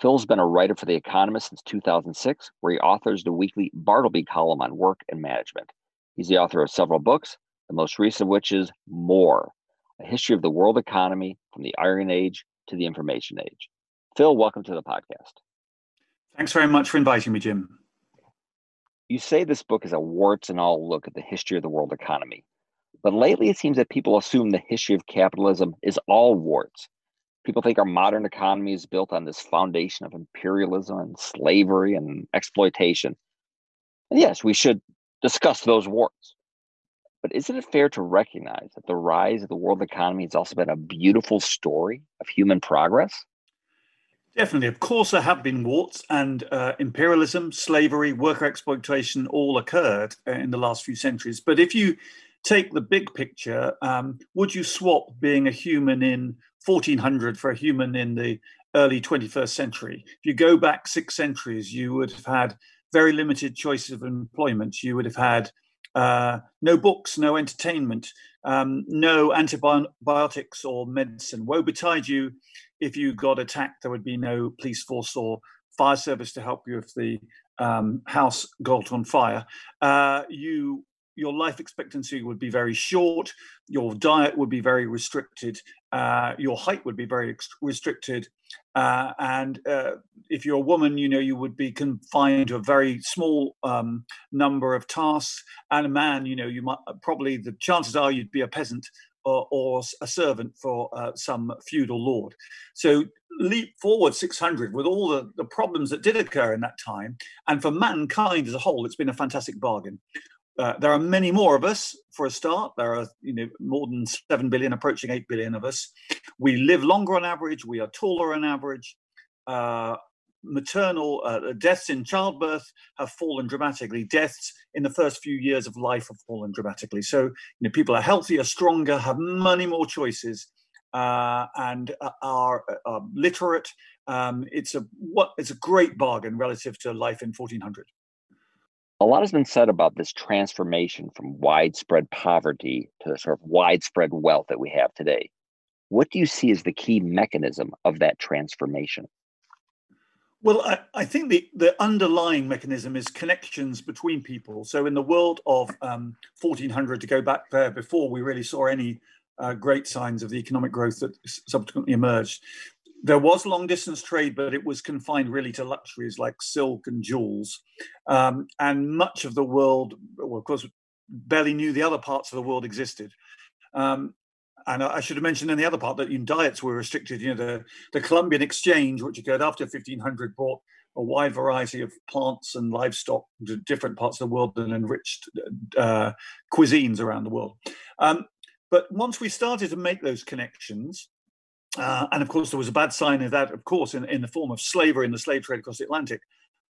Phil's been a writer for The Economist since 2006, where he authors the weekly Bartleby column on work and management. He's the author of several books, the most recent of which is More A History of the World Economy from the Iron Age to the Information Age. Phil, welcome to the podcast. Thanks very much for inviting me, Jim. You say this book is a warts and all look at the history of the world economy. But lately, it seems that people assume the history of capitalism is all warts. People think our modern economy is built on this foundation of imperialism and slavery and exploitation. And yes, we should discuss those warts. But isn't it fair to recognize that the rise of the world economy has also been a beautiful story of human progress? Definitely. Of course, there have been warts, and uh, imperialism, slavery, worker exploitation all occurred uh, in the last few centuries. But if you take the big picture, um, would you swap being a human in 1400 for a human in the early 21st century? If you go back six centuries, you would have had very limited choices of employment. You would have had uh, no books, no entertainment, um, no antibiotics or medicine. Woe betide you if you got attacked, there would be no police force or fire service to help you if the um, house got on fire. Uh, you your life expectancy would be very short. Your diet would be very restricted. Uh, your height would be very ex- restricted. Uh, and uh, if you're a woman, you know you would be confined to a very small um, number of tasks. And a man, you know, you might probably the chances are you'd be a peasant or, or a servant for uh, some feudal lord. So leap forward 600 with all the, the problems that did occur in that time. And for mankind as a whole, it's been a fantastic bargain. Uh, there are many more of us for a start. There are, you know, more than seven billion, approaching eight billion of us. We live longer on average. We are taller on average. Uh, maternal uh, deaths in childbirth have fallen dramatically. Deaths in the first few years of life have fallen dramatically. So, you know, people are healthier, stronger, have many more choices, uh, and uh, are, are literate. Um, it's a what? It's a great bargain relative to life in 1400. A lot has been said about this transformation from widespread poverty to the sort of widespread wealth that we have today. What do you see as the key mechanism of that transformation? Well, I, I, think the, the underlying mechanism is connections between people. So, in the world of um, 1400, to go back there before we really saw any uh, great signs of the economic growth that subsequently emerged, there was long distance trade, but it was confined really to luxuries like silk and jewels. Um, and much of the world, well, of course, barely knew the other parts of the world existed. Um, and I should have mentioned in the other part that diets were restricted. You know, the, the Columbian Exchange, which occurred after 1500, brought a wide variety of plants and livestock to different parts of the world and enriched uh, cuisines around the world. Um, but once we started to make those connections, uh, and of course, there was a bad sign of that, of course, in, in the form of slavery in the slave trade across the Atlantic.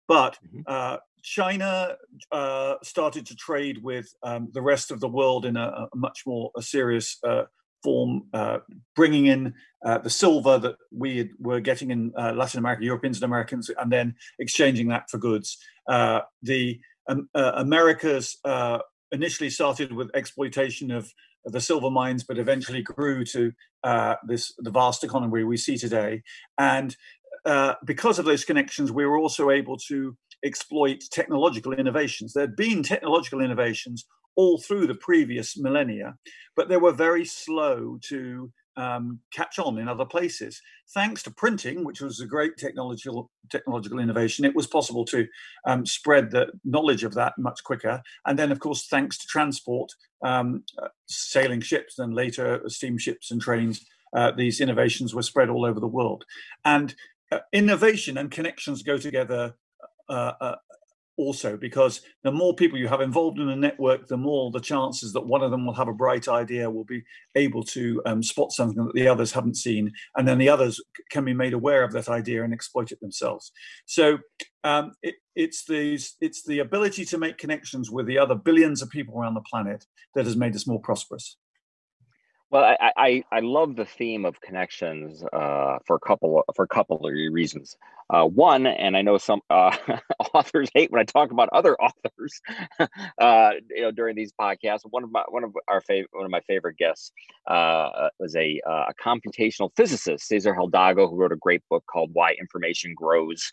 But mm-hmm. uh, China uh, started to trade with um, the rest of the world in a, a much more a serious uh, form, uh, bringing in uh, the silver that we were getting in uh, Latin America, Europeans and Americans, and then exchanging that for goods. Uh, the um, Americas uh, initially started with exploitation of, the silver mines, but eventually grew to uh, this the vast economy we see today. And uh, because of those connections, we were also able to exploit technological innovations. There had been technological innovations all through the previous millennia, but they were very slow to um, catch on in other places. Thanks to printing, which was a great technological technological innovation, it was possible to um, spread the knowledge of that much quicker. And then, of course, thanks to transport, um, uh, sailing ships, and later steamships and trains, uh, these innovations were spread all over the world. And uh, innovation and connections go together uh, uh, also because the more people you have involved in a network the more the chances that one of them will have a bright idea will be able to um, spot something that the others haven't seen and then the others can be made aware of that idea and exploit it themselves so Um, it, it's these it's the ability to make connections with the other billions of people around the planet that has made us more prosperous. Well, I, I, I love the theme of connections uh, for a couple for a couple of reasons. Uh, one, and I know some uh, authors hate when I talk about other authors, uh, you know, during these podcasts. One of my one of our favorite one of my favorite guests uh, was a uh, a computational physicist, Cesar Hidalgo, who wrote a great book called "Why Information Grows,"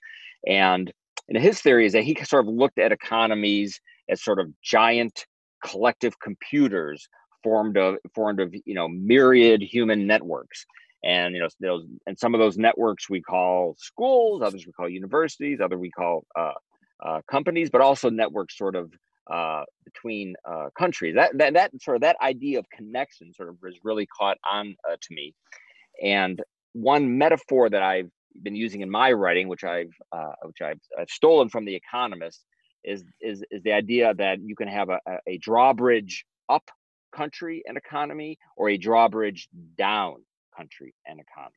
and and his theory is that he sort of looked at economies as sort of giant collective computers formed of formed of you know myriad human networks. And you know those and some of those networks we call schools others we call universities other we call uh, uh, companies but also networks sort of uh, between uh, countries. That, that that sort of that idea of connection sort of has really caught on uh, to me. And one metaphor that i've been using in my writing which i've uh, which I've, I've stolen from the economist is is is the idea that you can have a, a drawbridge up country and economy or a drawbridge down country and economy.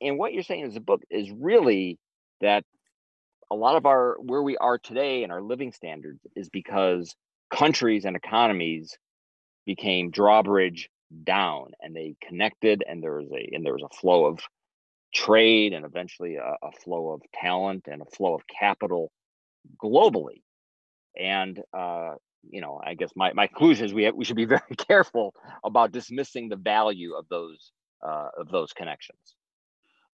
And what you're saying is the book is really that a lot of our where we are today and our living standards is because countries and economies became drawbridge down and they connected and there was a and there was a flow of trade and eventually a, a flow of talent and a flow of capital globally and uh, you know, I guess my, my conclusion is we have, we should be very careful about dismissing the value of those uh, of those connections.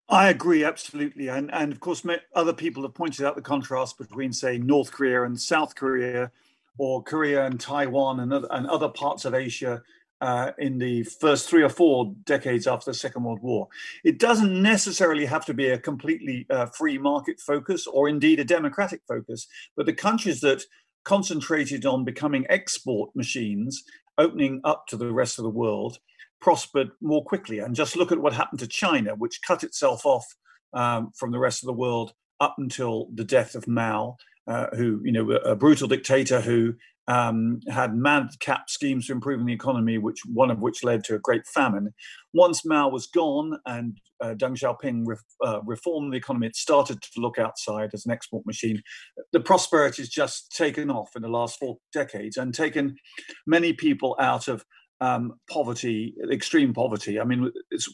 I agree absolutely, and and of course, other people have pointed out the contrast between, say, North Korea and South Korea, or Korea and Taiwan, and other, and other parts of Asia uh, in the first three or four decades after the Second World War. It doesn't necessarily have to be a completely uh, free market focus, or indeed a democratic focus, but the countries that concentrated on becoming export machines, opening up to the rest of the world, prospered more quickly. And just look at what happened to China, which cut itself off um, from the rest of the world up until the death of Mao, uh, who, you know, a brutal dictator who um, had madcap schemes for improving the economy, which one of which led to a great famine. Once Mao was gone and uh, Deng Xiaoping re- uh, reformed the economy, it started to look outside as an export machine. The prosperity has just taken off in the last four decades and taken many people out of um, poverty, extreme poverty. I mean, it's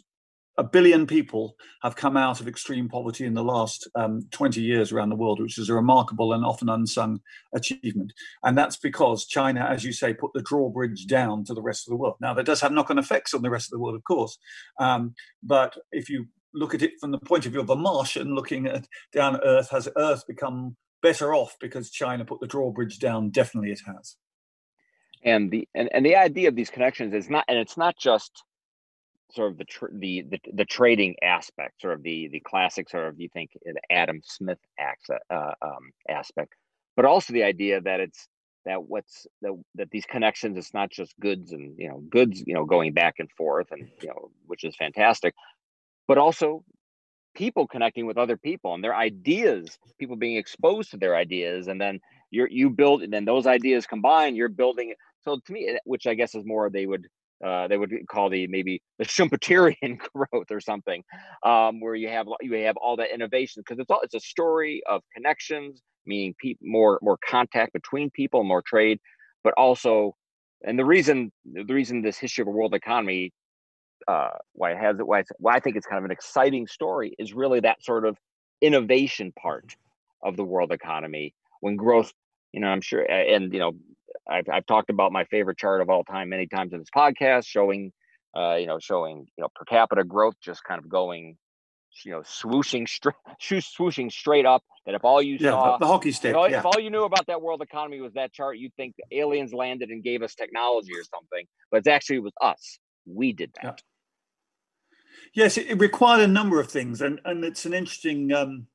a billion people have come out of extreme poverty in the last um, 20 years around the world, which is a remarkable and often unsung achievement. And that's because China, as you say, put the drawbridge down to the rest of the world. Now, that does have knock on effects on the rest of the world, of course. Um, but if you look at it from the point of view of a Martian looking at down Earth, has Earth become better off because China put the drawbridge down? Definitely it has. And the and, and the idea of these connections is not and it's not just sort of the, tr- the the the trading aspect, sort of the the classic sort of you think the Adam Smith acts, uh, um, aspect, but also the idea that it's that what's that, that these connections it's not just goods and you know goods you know going back and forth and you know which is fantastic, but also people connecting with other people and their ideas, people being exposed to their ideas, and then you're you build and then those ideas combine, you're building. So to me, which I guess is more they would uh, they would call the maybe the Schumpeterian growth or something, um, where you have you have all that innovation because it's all it's a story of connections, meaning pe- more more contact between people, more trade, but also, and the reason the reason this history of a world economy, uh, why it has why, why I think it's kind of an exciting story is really that sort of innovation part of the world economy when growth you know i'm sure and you know I've, I've talked about my favorite chart of all time many times in this podcast, showing, uh, you know, showing you know per capita growth just kind of going, you know, swooshing straight, swooshing straight up. That if all you yeah, saw, the, hockey stick, if all, yeah. if all you knew about that world economy was that chart, you'd think aliens landed and gave us technology or something. But it's actually it was us. We did that. Yeah. Yes, it, it, required a number of things, and and it's an interesting um,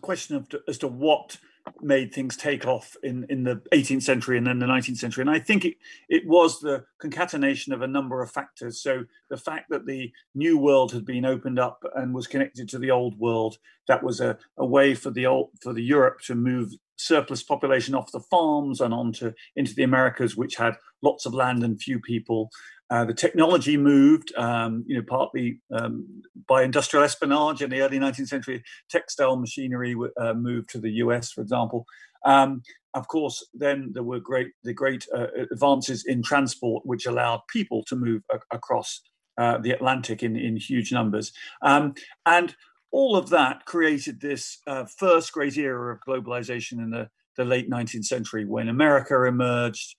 question of as to what made things take off in, in the 18th century and then the 19th century. And I think it, it was the concatenation of a number of factors. So the fact that the new world had been opened up and was connected to the old world, that was a, a way for the old, for the Europe to move surplus population off the farms and onto into the Americas, which had lots of land and few people. Uh, the technology moved, um, you know, partly um, by industrial espionage in the early 19th century. Textile machinery uh, moved to the US, for example. Um, of course, then there were great the great uh, advances in transport, which allowed people to move across uh, the Atlantic in, in huge numbers. Um, and all of that created this uh, first great era of globalization in the, the late 19th century when America emerged.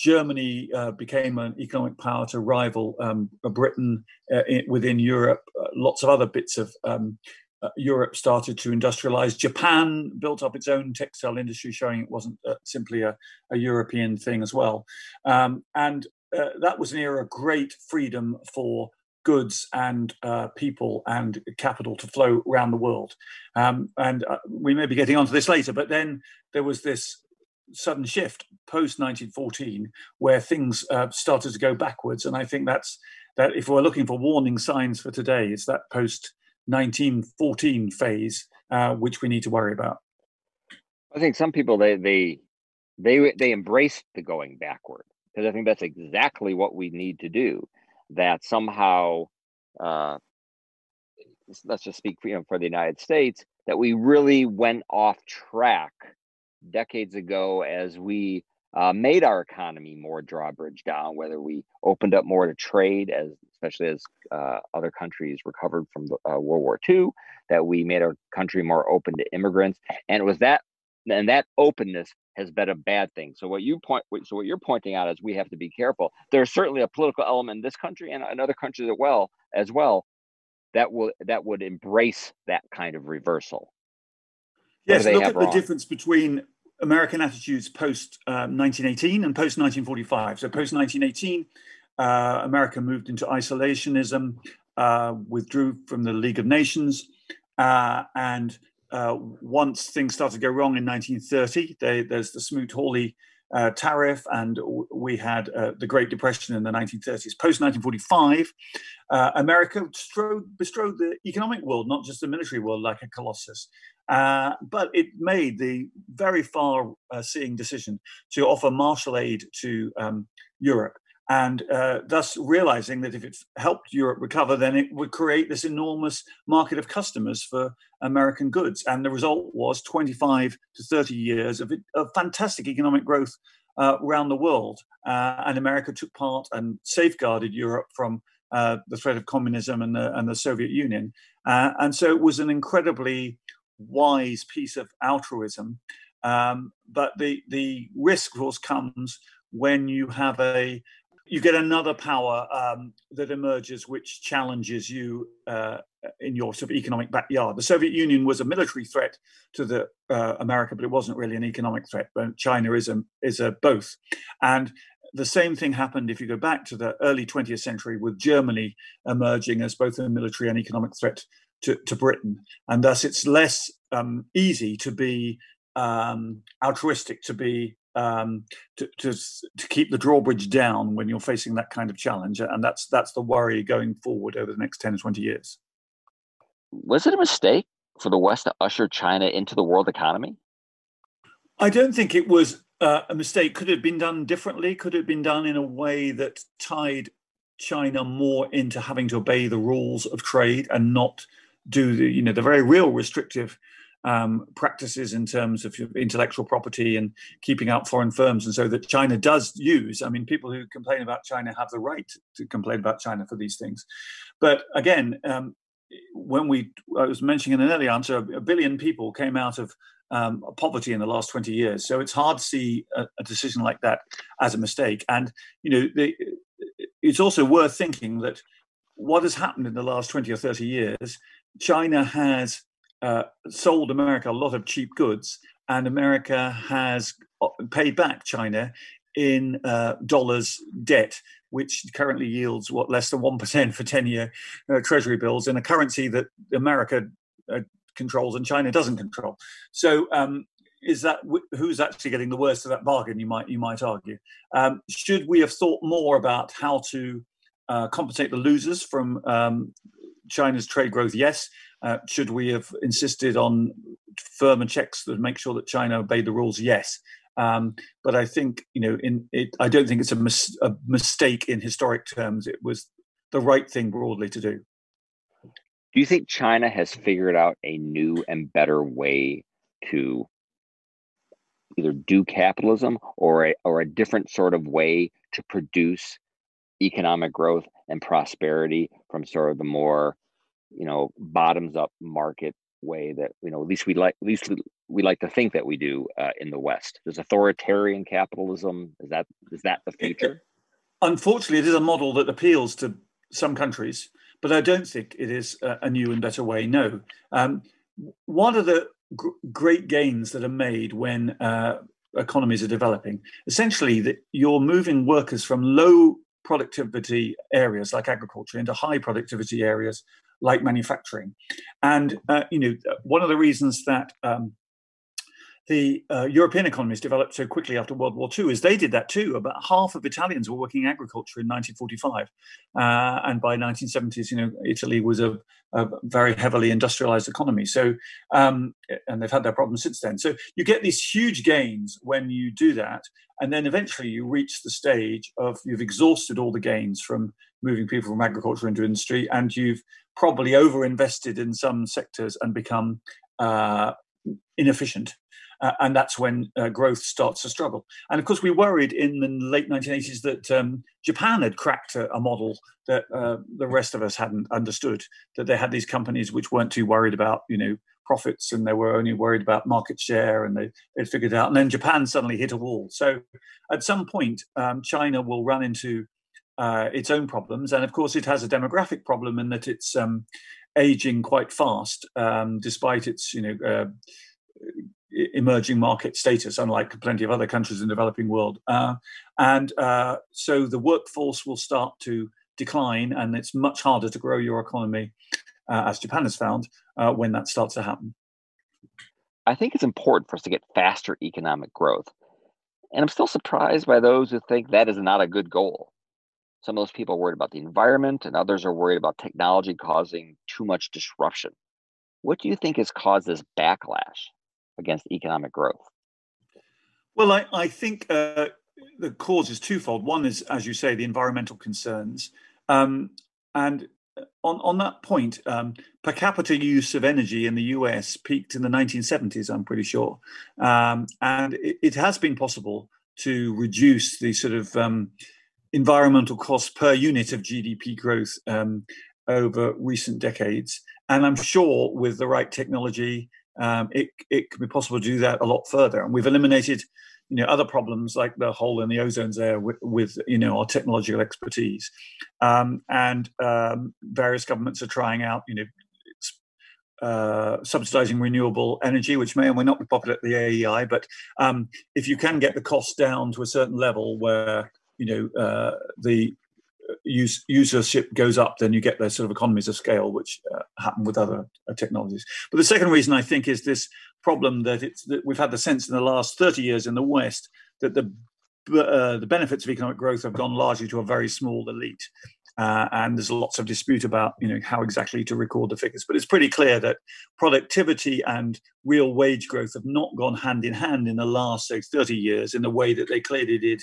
Uh, Germany uh, became an economic power to rival um, Britain uh, in, within Europe. Uh, lots of other bits of um, uh, Europe started to industrialize. Japan built up its own textile industry, showing it wasn't uh, simply a, a, European thing as well. Um, and uh, that was an era of great freedom for goods and people and capital to flow around the world. Um, and we may be getting onto this later, but then there was this sudden shift post 1914 where things uh, started to go backwards. And i think that's that if we're looking for warning signs for today it's that post 1914 phase uh, which we need to worry about. I think some people they they they they embrace the going backward because i think that's exactly what we need to do that somehow uh, let's just speak for, you know, for the united states that we really went off track decades ago as we uh, made our economy more drawbridge down, whether we opened up more to trade, as especially as uh, other countries recovered from the, uh, World War II, that we made our country more open to immigrants, and it was that, and that openness has been a bad thing. So what you point, so what you're pointing out is we have to be careful. There's certainly a political element in this country and in other countries as well, as well, that will that would embrace that kind of reversal. Yes, look at wrong? the difference between American attitudes post uh, 1918 and post 1945. So, post 1918, uh, America moved into isolationism, uh, withdrew from the League of Nations, uh, and uh, once things started to go wrong in 1930, they, there's the Smoot-Hawley uh, tariff, and we had uh, the Great Depression in the 1930s. Post 1945, uh, America strode, bestrode the economic world, not just the military world, like a colossus. Uh, but it made the very far uh, seeing decision to offer Marshall aid to um, Europe. And uh, thus realizing that if it helped Europe recover, then it would create this enormous market of customers for American goods. And the result was 25 to 30 years of, of fantastic economic growth uh, around the world. Uh, and America took part and safeguarded Europe from uh, the threat of communism and the, and the Soviet Union. and so it was an incredibly wise piece of altruism. Um, but the the risk, of course, comes when you have a you get another power um, that emerges which challenges you uh, in your sort of economic backyard. The Soviet Union was a military threat to the uh, America, but it wasn't really an economic threat. But China is a is a both, and the same thing happened if you go back to the early 20th century with Germany emerging as both a military and economic threat to, to Britain, and thus it's less um, easy to be um, altruistic, to be um, to, to, to keep the drawbridge down when you're facing that kind of challenge, and that's that's the worry going forward over the next ten or twenty years. Was it a mistake for the West to usher China into the world economy? I don't think it was uh, a mistake. Could it have been done differently? Could it have been done in a way that tied China more into having to obey the rules of trade and not do the you know the very real restrictive um, practices in terms of intellectual property and keeping out foreign firms, and so that China does use. I mean, people who complain about China have the right to complain about China for these things. But again, um, when we, I was mentioning in an earlier answer, a billion people came out of um, poverty in the last 20 years. So it's hard to see a, a decision like that as a mistake. And, you know, the, it's also worth thinking that what has happened in the last 20 or 30 years China has uh, sold America a lot of cheap goods, and America has uh, paid back China in uh, dollars debt, which currently yields what less than one percent for ten-year uh, Treasury bills in a currency that America uh, controls and China doesn't control. So. Um, is that who's actually getting the worst of that bargain? You might you might argue. Um, should we have thought more about how to compensate the losers from um, China's trade growth, yes. Uh, should we have insisted on firmer checks that make sure that China obeyed the rules? Yes. Um, but I think you know, in it, I don't think it's a, mis- a mistake in historic terms. It was the right thing broadly to do. Do you think China has figured out a new and better way to either do capitalism or a, or a different sort of way to produce economic growth and prosperity from sort of the more you know bottoms up market way that you know at least we like at least we like to think that we do uh, in the west. Does authoritarian capitalism is that is that the future? unfortunately it is a model that appeals to some countries but i don't think it is a, new and better way no. Um, one of the gr- great gains that are made when uh, economies are developing essentially that you're moving workers from low productivity areas like agriculture into high productivity areas like manufacturing. And uh, you know, one of the reasons that um, the uh, European economies developed so quickly after World War II is they did that too. About half of Italians were working agriculture in 1945, uh, and by 1970s, you know, Italy was a, a very heavily industrialized economy. So, um, and they've had their problems since then. So you get these huge gains when you do that, and then eventually you reach the stage of you've exhausted all the gains from moving people from agriculture into industry, and you've probably overinvested in some sectors and become uh, inefficient. Uh, and that's when uh, growth starts to struggle. And of course, we worried in the late 1980s that um, Japan had cracked a, a model that uh, the rest of us hadn't understood. That they had these companies which weren't too worried about, you know, profits, and they were only worried about market share, and they they figured it out. And then Japan suddenly hit a wall. So at some point, um, China will run into uh, its own problems, and of course, it has a demographic problem in that it's um, aging quite fast, um, despite its you know uh, emerging market status, unlike plenty of other countries in the developing world. Uh, and uh, so the workforce will start to decline, and it's much harder to grow your economy, uh, as Japan has found, uh, when that starts to happen. I think it's important for us to get faster economic growth. And I'm still surprised by those who think that is not a good goal. Some of those people are worried about the environment, and others are worried about technology causing too much disruption. What do you think has caused this backlash against economic growth? Well, I, I think uh, the cause is twofold. One is, as you say, the environmental concerns. Um, and uh, on, on that point, um, per capita use of energy in the US peaked in the 1970s, I'm pretty sure. Um, and it, it, has been possible to reduce the sort of um, environmental costs per unit of GDP growth um, over recent decades. And I'm sure with the right technology, um, it, it could be possible to do that a lot further. And we've eliminated, you know, other problems like the hole in the ozone layer with, with you know, our technological expertise. Um, and um, various governments are trying out, you know, uh, subsidizing renewable energy, which may or may not be popular at the AEI, but um, if you can get the cost down to a certain level where you know uh, the use, usership goes up, then you get those sort of economies of scale, which uh, happen with other uh, technologies. But the second reason I think is this problem that it's that we've had the sense in the last 30 years in the West that the uh, the benefits of economic growth have gone largely to a very small elite. Uh, and there's lots of dispute about you know how exactly to record the figures but it's pretty clear that productivity and real wage growth have not gone hand in hand in the last say 30 years in the way that they clearly did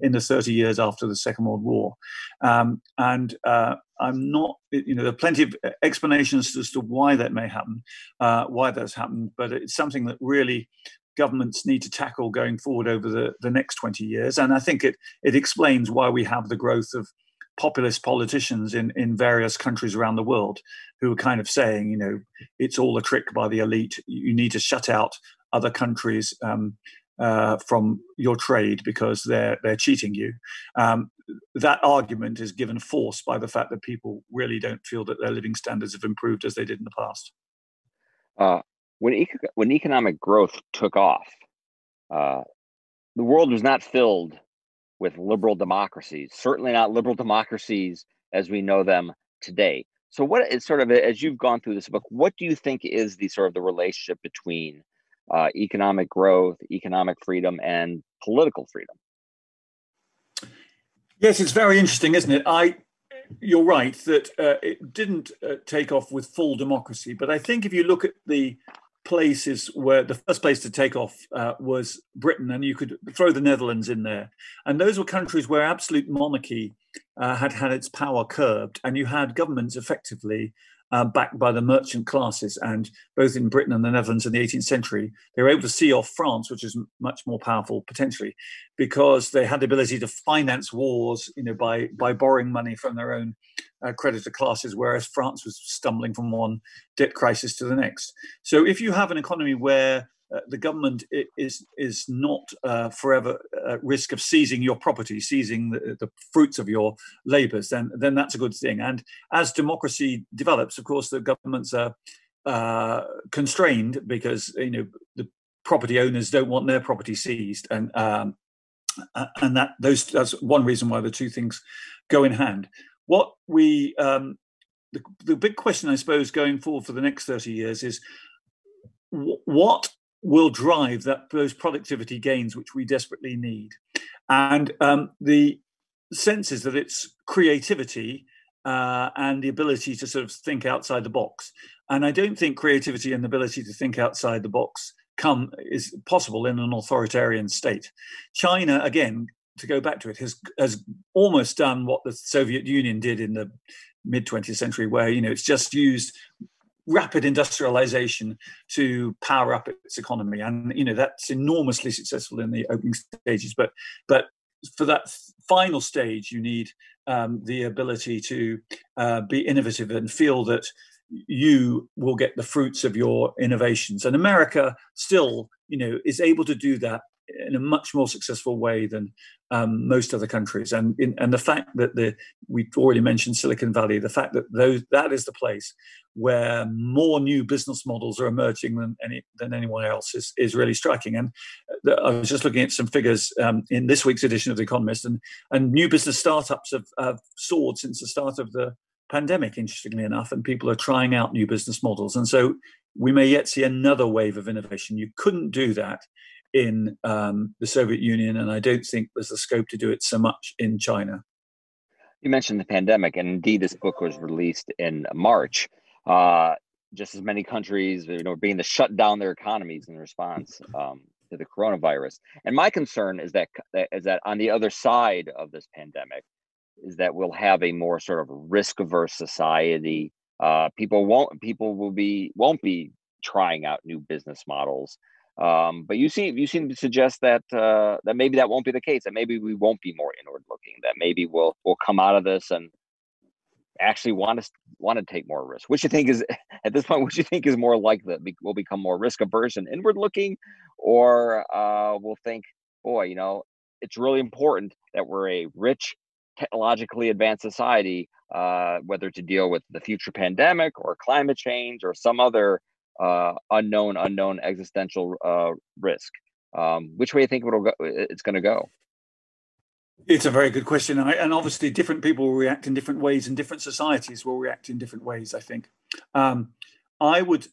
in the 30 years after the second world war. Um, and uh, i'm not you know there are plenty of explanations as to why that may happen uh, why that's happened but it's something that really governments need to tackle going forward over the, the next 20 years. And i think it it explains why we have the growth of populist politicians in, in various countries around the world who are kind of saying, you know, it's all a trick by the elite. You need to shut out other countries um, uh, from your trade because they're they're cheating you. Um, that argument is given force by the fact that people really don't feel that their living standards have improved as they did in the past. Uh, when eco- when economic growth took off, uh, the world was not filled with liberal democracies, certainly not liberal democracies as we know them today. So, what is sort of as you've gone through this book, what do you think is the sort of the relationship between uh, economic growth, economic freedom, and political freedom? Yes, it's very interesting, isn't it? I, you're right that uh, it didn't uh, take off with full democracy, but I think if you look at the places where the first place to take off uh, was Britain, and you could throw the Netherlands in there. And those were countries where absolute monarchy uh, had had its power curbed, and you had governments effectively uh, backed by the merchant classes. And both in Britain and the Netherlands in the 18th century, they were able to see off France, which is much more powerful potentially, because they had the ability to finance wars, you know, by by borrowing money from their own uh, creditor classes, whereas France was stumbling from one debt crisis to the next. So if you have an economy where uh, the government is is not uh, forever at risk of seizing your property, seizing the, the, fruits of your labours, then then that's a good thing. And as democracy develops, of course, the governments are uh, constrained because you know the property owners don't want their property seized, and um, and that those that's one reason why the two things go in hand. What we um, the, the big question, I suppose, going forward for the next thirty years is what will drive that those productivity gains which we desperately need. And um, the sense is that it's creativity uh, and the ability to sort of think outside the box. And I don't think creativity and the ability to think outside the box come is possible in an authoritarian state. China, again, to go back to it, has has almost done what the Soviet Union did in the mid 20th century, where you know it's just used rapid industrialization to power up its economy. And you know that's enormously successful in the opening stages. But but for that final stage you need um, the ability to uh, be innovative and feel that you will get the fruits of your innovations. And america still you know is able to do that in a much more successful way than um, most other countries. And in, and the fact that the we've already mentioned Silicon Valley, the fact that those that is the place where more new business models are emerging than any than anyone else is is really striking. And the, I was just looking at some figures um, in this week's edition of The Economist, and and new business startups have, have soared since the start of the pandemic. Interestingly enough, and people are trying out new business models, and so we may yet see another wave of innovation. You couldn't do that in um, the Soviet Union, and I don't think there's the scope to do it so much in China. You mentioned the pandemic, and indeed, this book was released in March. Uh, just as many countries, you know, being to shut down their economies in response um, to the coronavirus. And my concern is that is that on the other side of this pandemic, is that we'll have a more sort of risk averse society. Uh, people won't people will be won't be trying out new business models um, but you seem you seem to suggest that uh, that maybe that won't be the case. That maybe we won't be more inward looking. That maybe we'll we'll come out of this and actually want to want to take more risk. Which you think is at this point, which you think is more likely that we'll become more risk averse and inward looking, or uh, we'll think, boy, you know, it's really important that we're a rich, technologically advanced society, uh, whether to deal with the future pandemic or climate change or some other uh, unknown, unknown existential uh, risk. Um, which way do you think it'll go, it's going to go? It's a very good question, and obviously, different people will react in different ways, and different societies will react in different ways. I think. Um, I would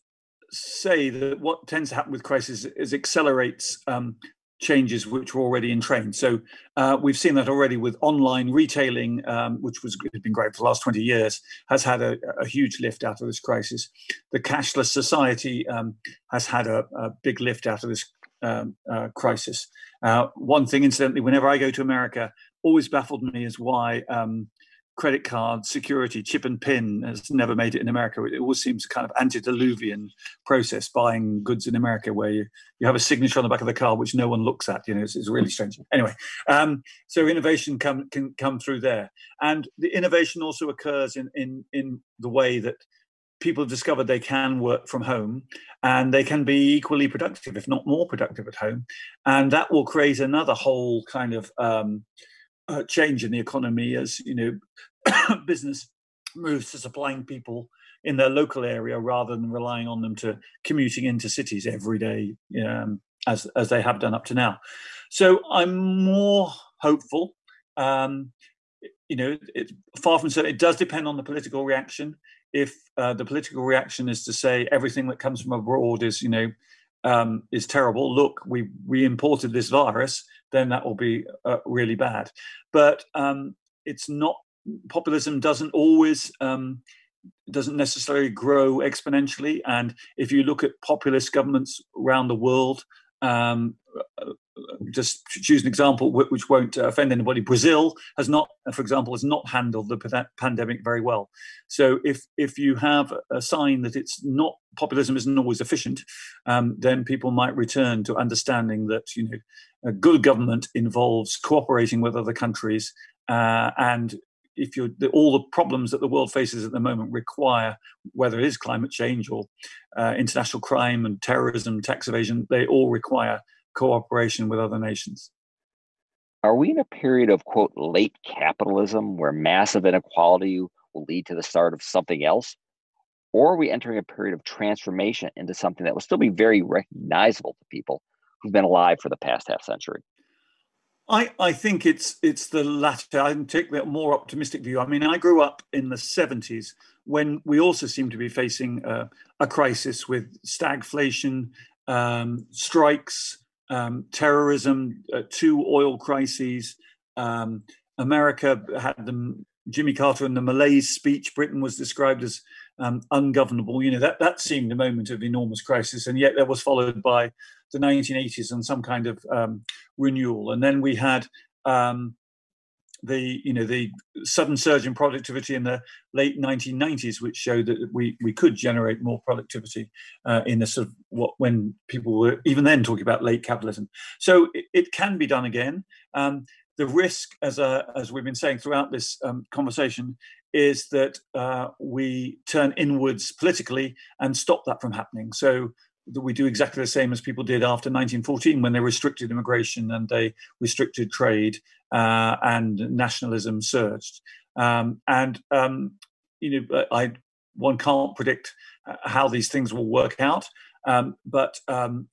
say that what tends to happen with crisis is accelerates um, changes which were already in train. So uh, we've seen that already with online retailing, um, which was has been great for the last 20 years, has had a, a huge lift out of this crisis. The cashless society um, has had a, a, big lift out of this um, uh, crisis. Uh, one thing, incidentally, whenever I go to America, always baffled me is why um, credit card security, chip and pin has never made it in America. It always seems a kind of antediluvian process buying goods in America where you, you have a signature on the back of the car which no one looks at. You know, it's, it's really strange. Anyway, um, so innovation come, can come through there. And the innovation also occurs in, in, in the way that people have discovered they can work from home and they can be equally productive, if not more productive at home. And that will create another whole kind of um, uh, change in the economy as you know business moves to supplying people in their local area rather than relying on them to commuting into cities every day um, as as they have done up to now. So I'm more hopeful. Um, you know, it's far from certain. It does depend on the political reaction. If uh, the political reaction is to say everything that comes from abroad is, you know, um, is terrible. Look, we we imported this virus then that will be uh, really bad. But um, it's not populism doesn't always um, doesn't necessarily grow exponentially. And if you look at populist governments around the world, um, just choose an example which won't offend anybody. Brazil has not, for example, has not handled the pandemic very well. So if if you have a sign that it's not populism isn't always efficient, um, then people might return to understanding that you know a good government involves cooperating with other countries uh, and if you all the problems that the world faces at the moment require whether it is climate change or uh, international crime and terrorism tax evasion they all require cooperation with other nations. Are we in a period of, quote, late capitalism where massive inequality will lead to the start of something else? Or are we entering a period of transformation into something that will still be very recognizable to people who've been alive for the past half century? I, I think it's it's the latter. I take the more optimistic view. I mean, I grew up in the 70s when we also seemed to be facing uh, a crisis with stagflation, um, strikes, um, terrorism, uh, two oil crises. Um, America had the Jimmy Carter and the malaise speech. Britain was described as um, ungovernable. You know that that seemed a moment of enormous crisis, and yet that was followed by the 1980s and some kind of um, renewal. And then we had um, the you know the sudden surge in productivity in the late 1990s, which showed that we we could generate more productivity uh, in the sort of what when people were even then talking about late capitalism. So it, it can be done again. Um, the risk, as a, as we've been saying throughout this um, conversation, is that uh, we turn inwards politically and stop that from happening. So that we do exactly the same as people did after 1914 when they restricted immigration and they restricted trade uh, and nationalism surged. Um, and um, you know, I one can't predict uh, how these things will work out, um, but um,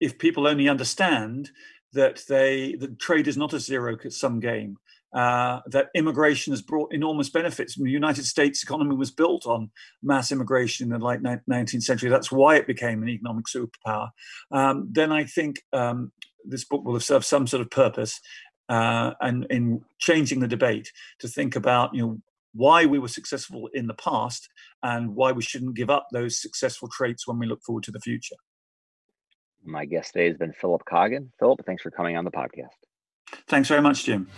if people only understand that they that trade is not a zero sum game, uh, that immigration has brought enormous benefits. The United States economy was built on mass immigration in the late 19th century. That's why it became an economic superpower. Um, then I think um, this book will have served some sort of purpose uh, and in changing the debate to think about you know why we were successful in the past and why we shouldn't give up those successful traits when we look forward to the future. My guest today has been Philip Coggan. Philip, thanks for coming on the podcast. Thanks very much, Jim.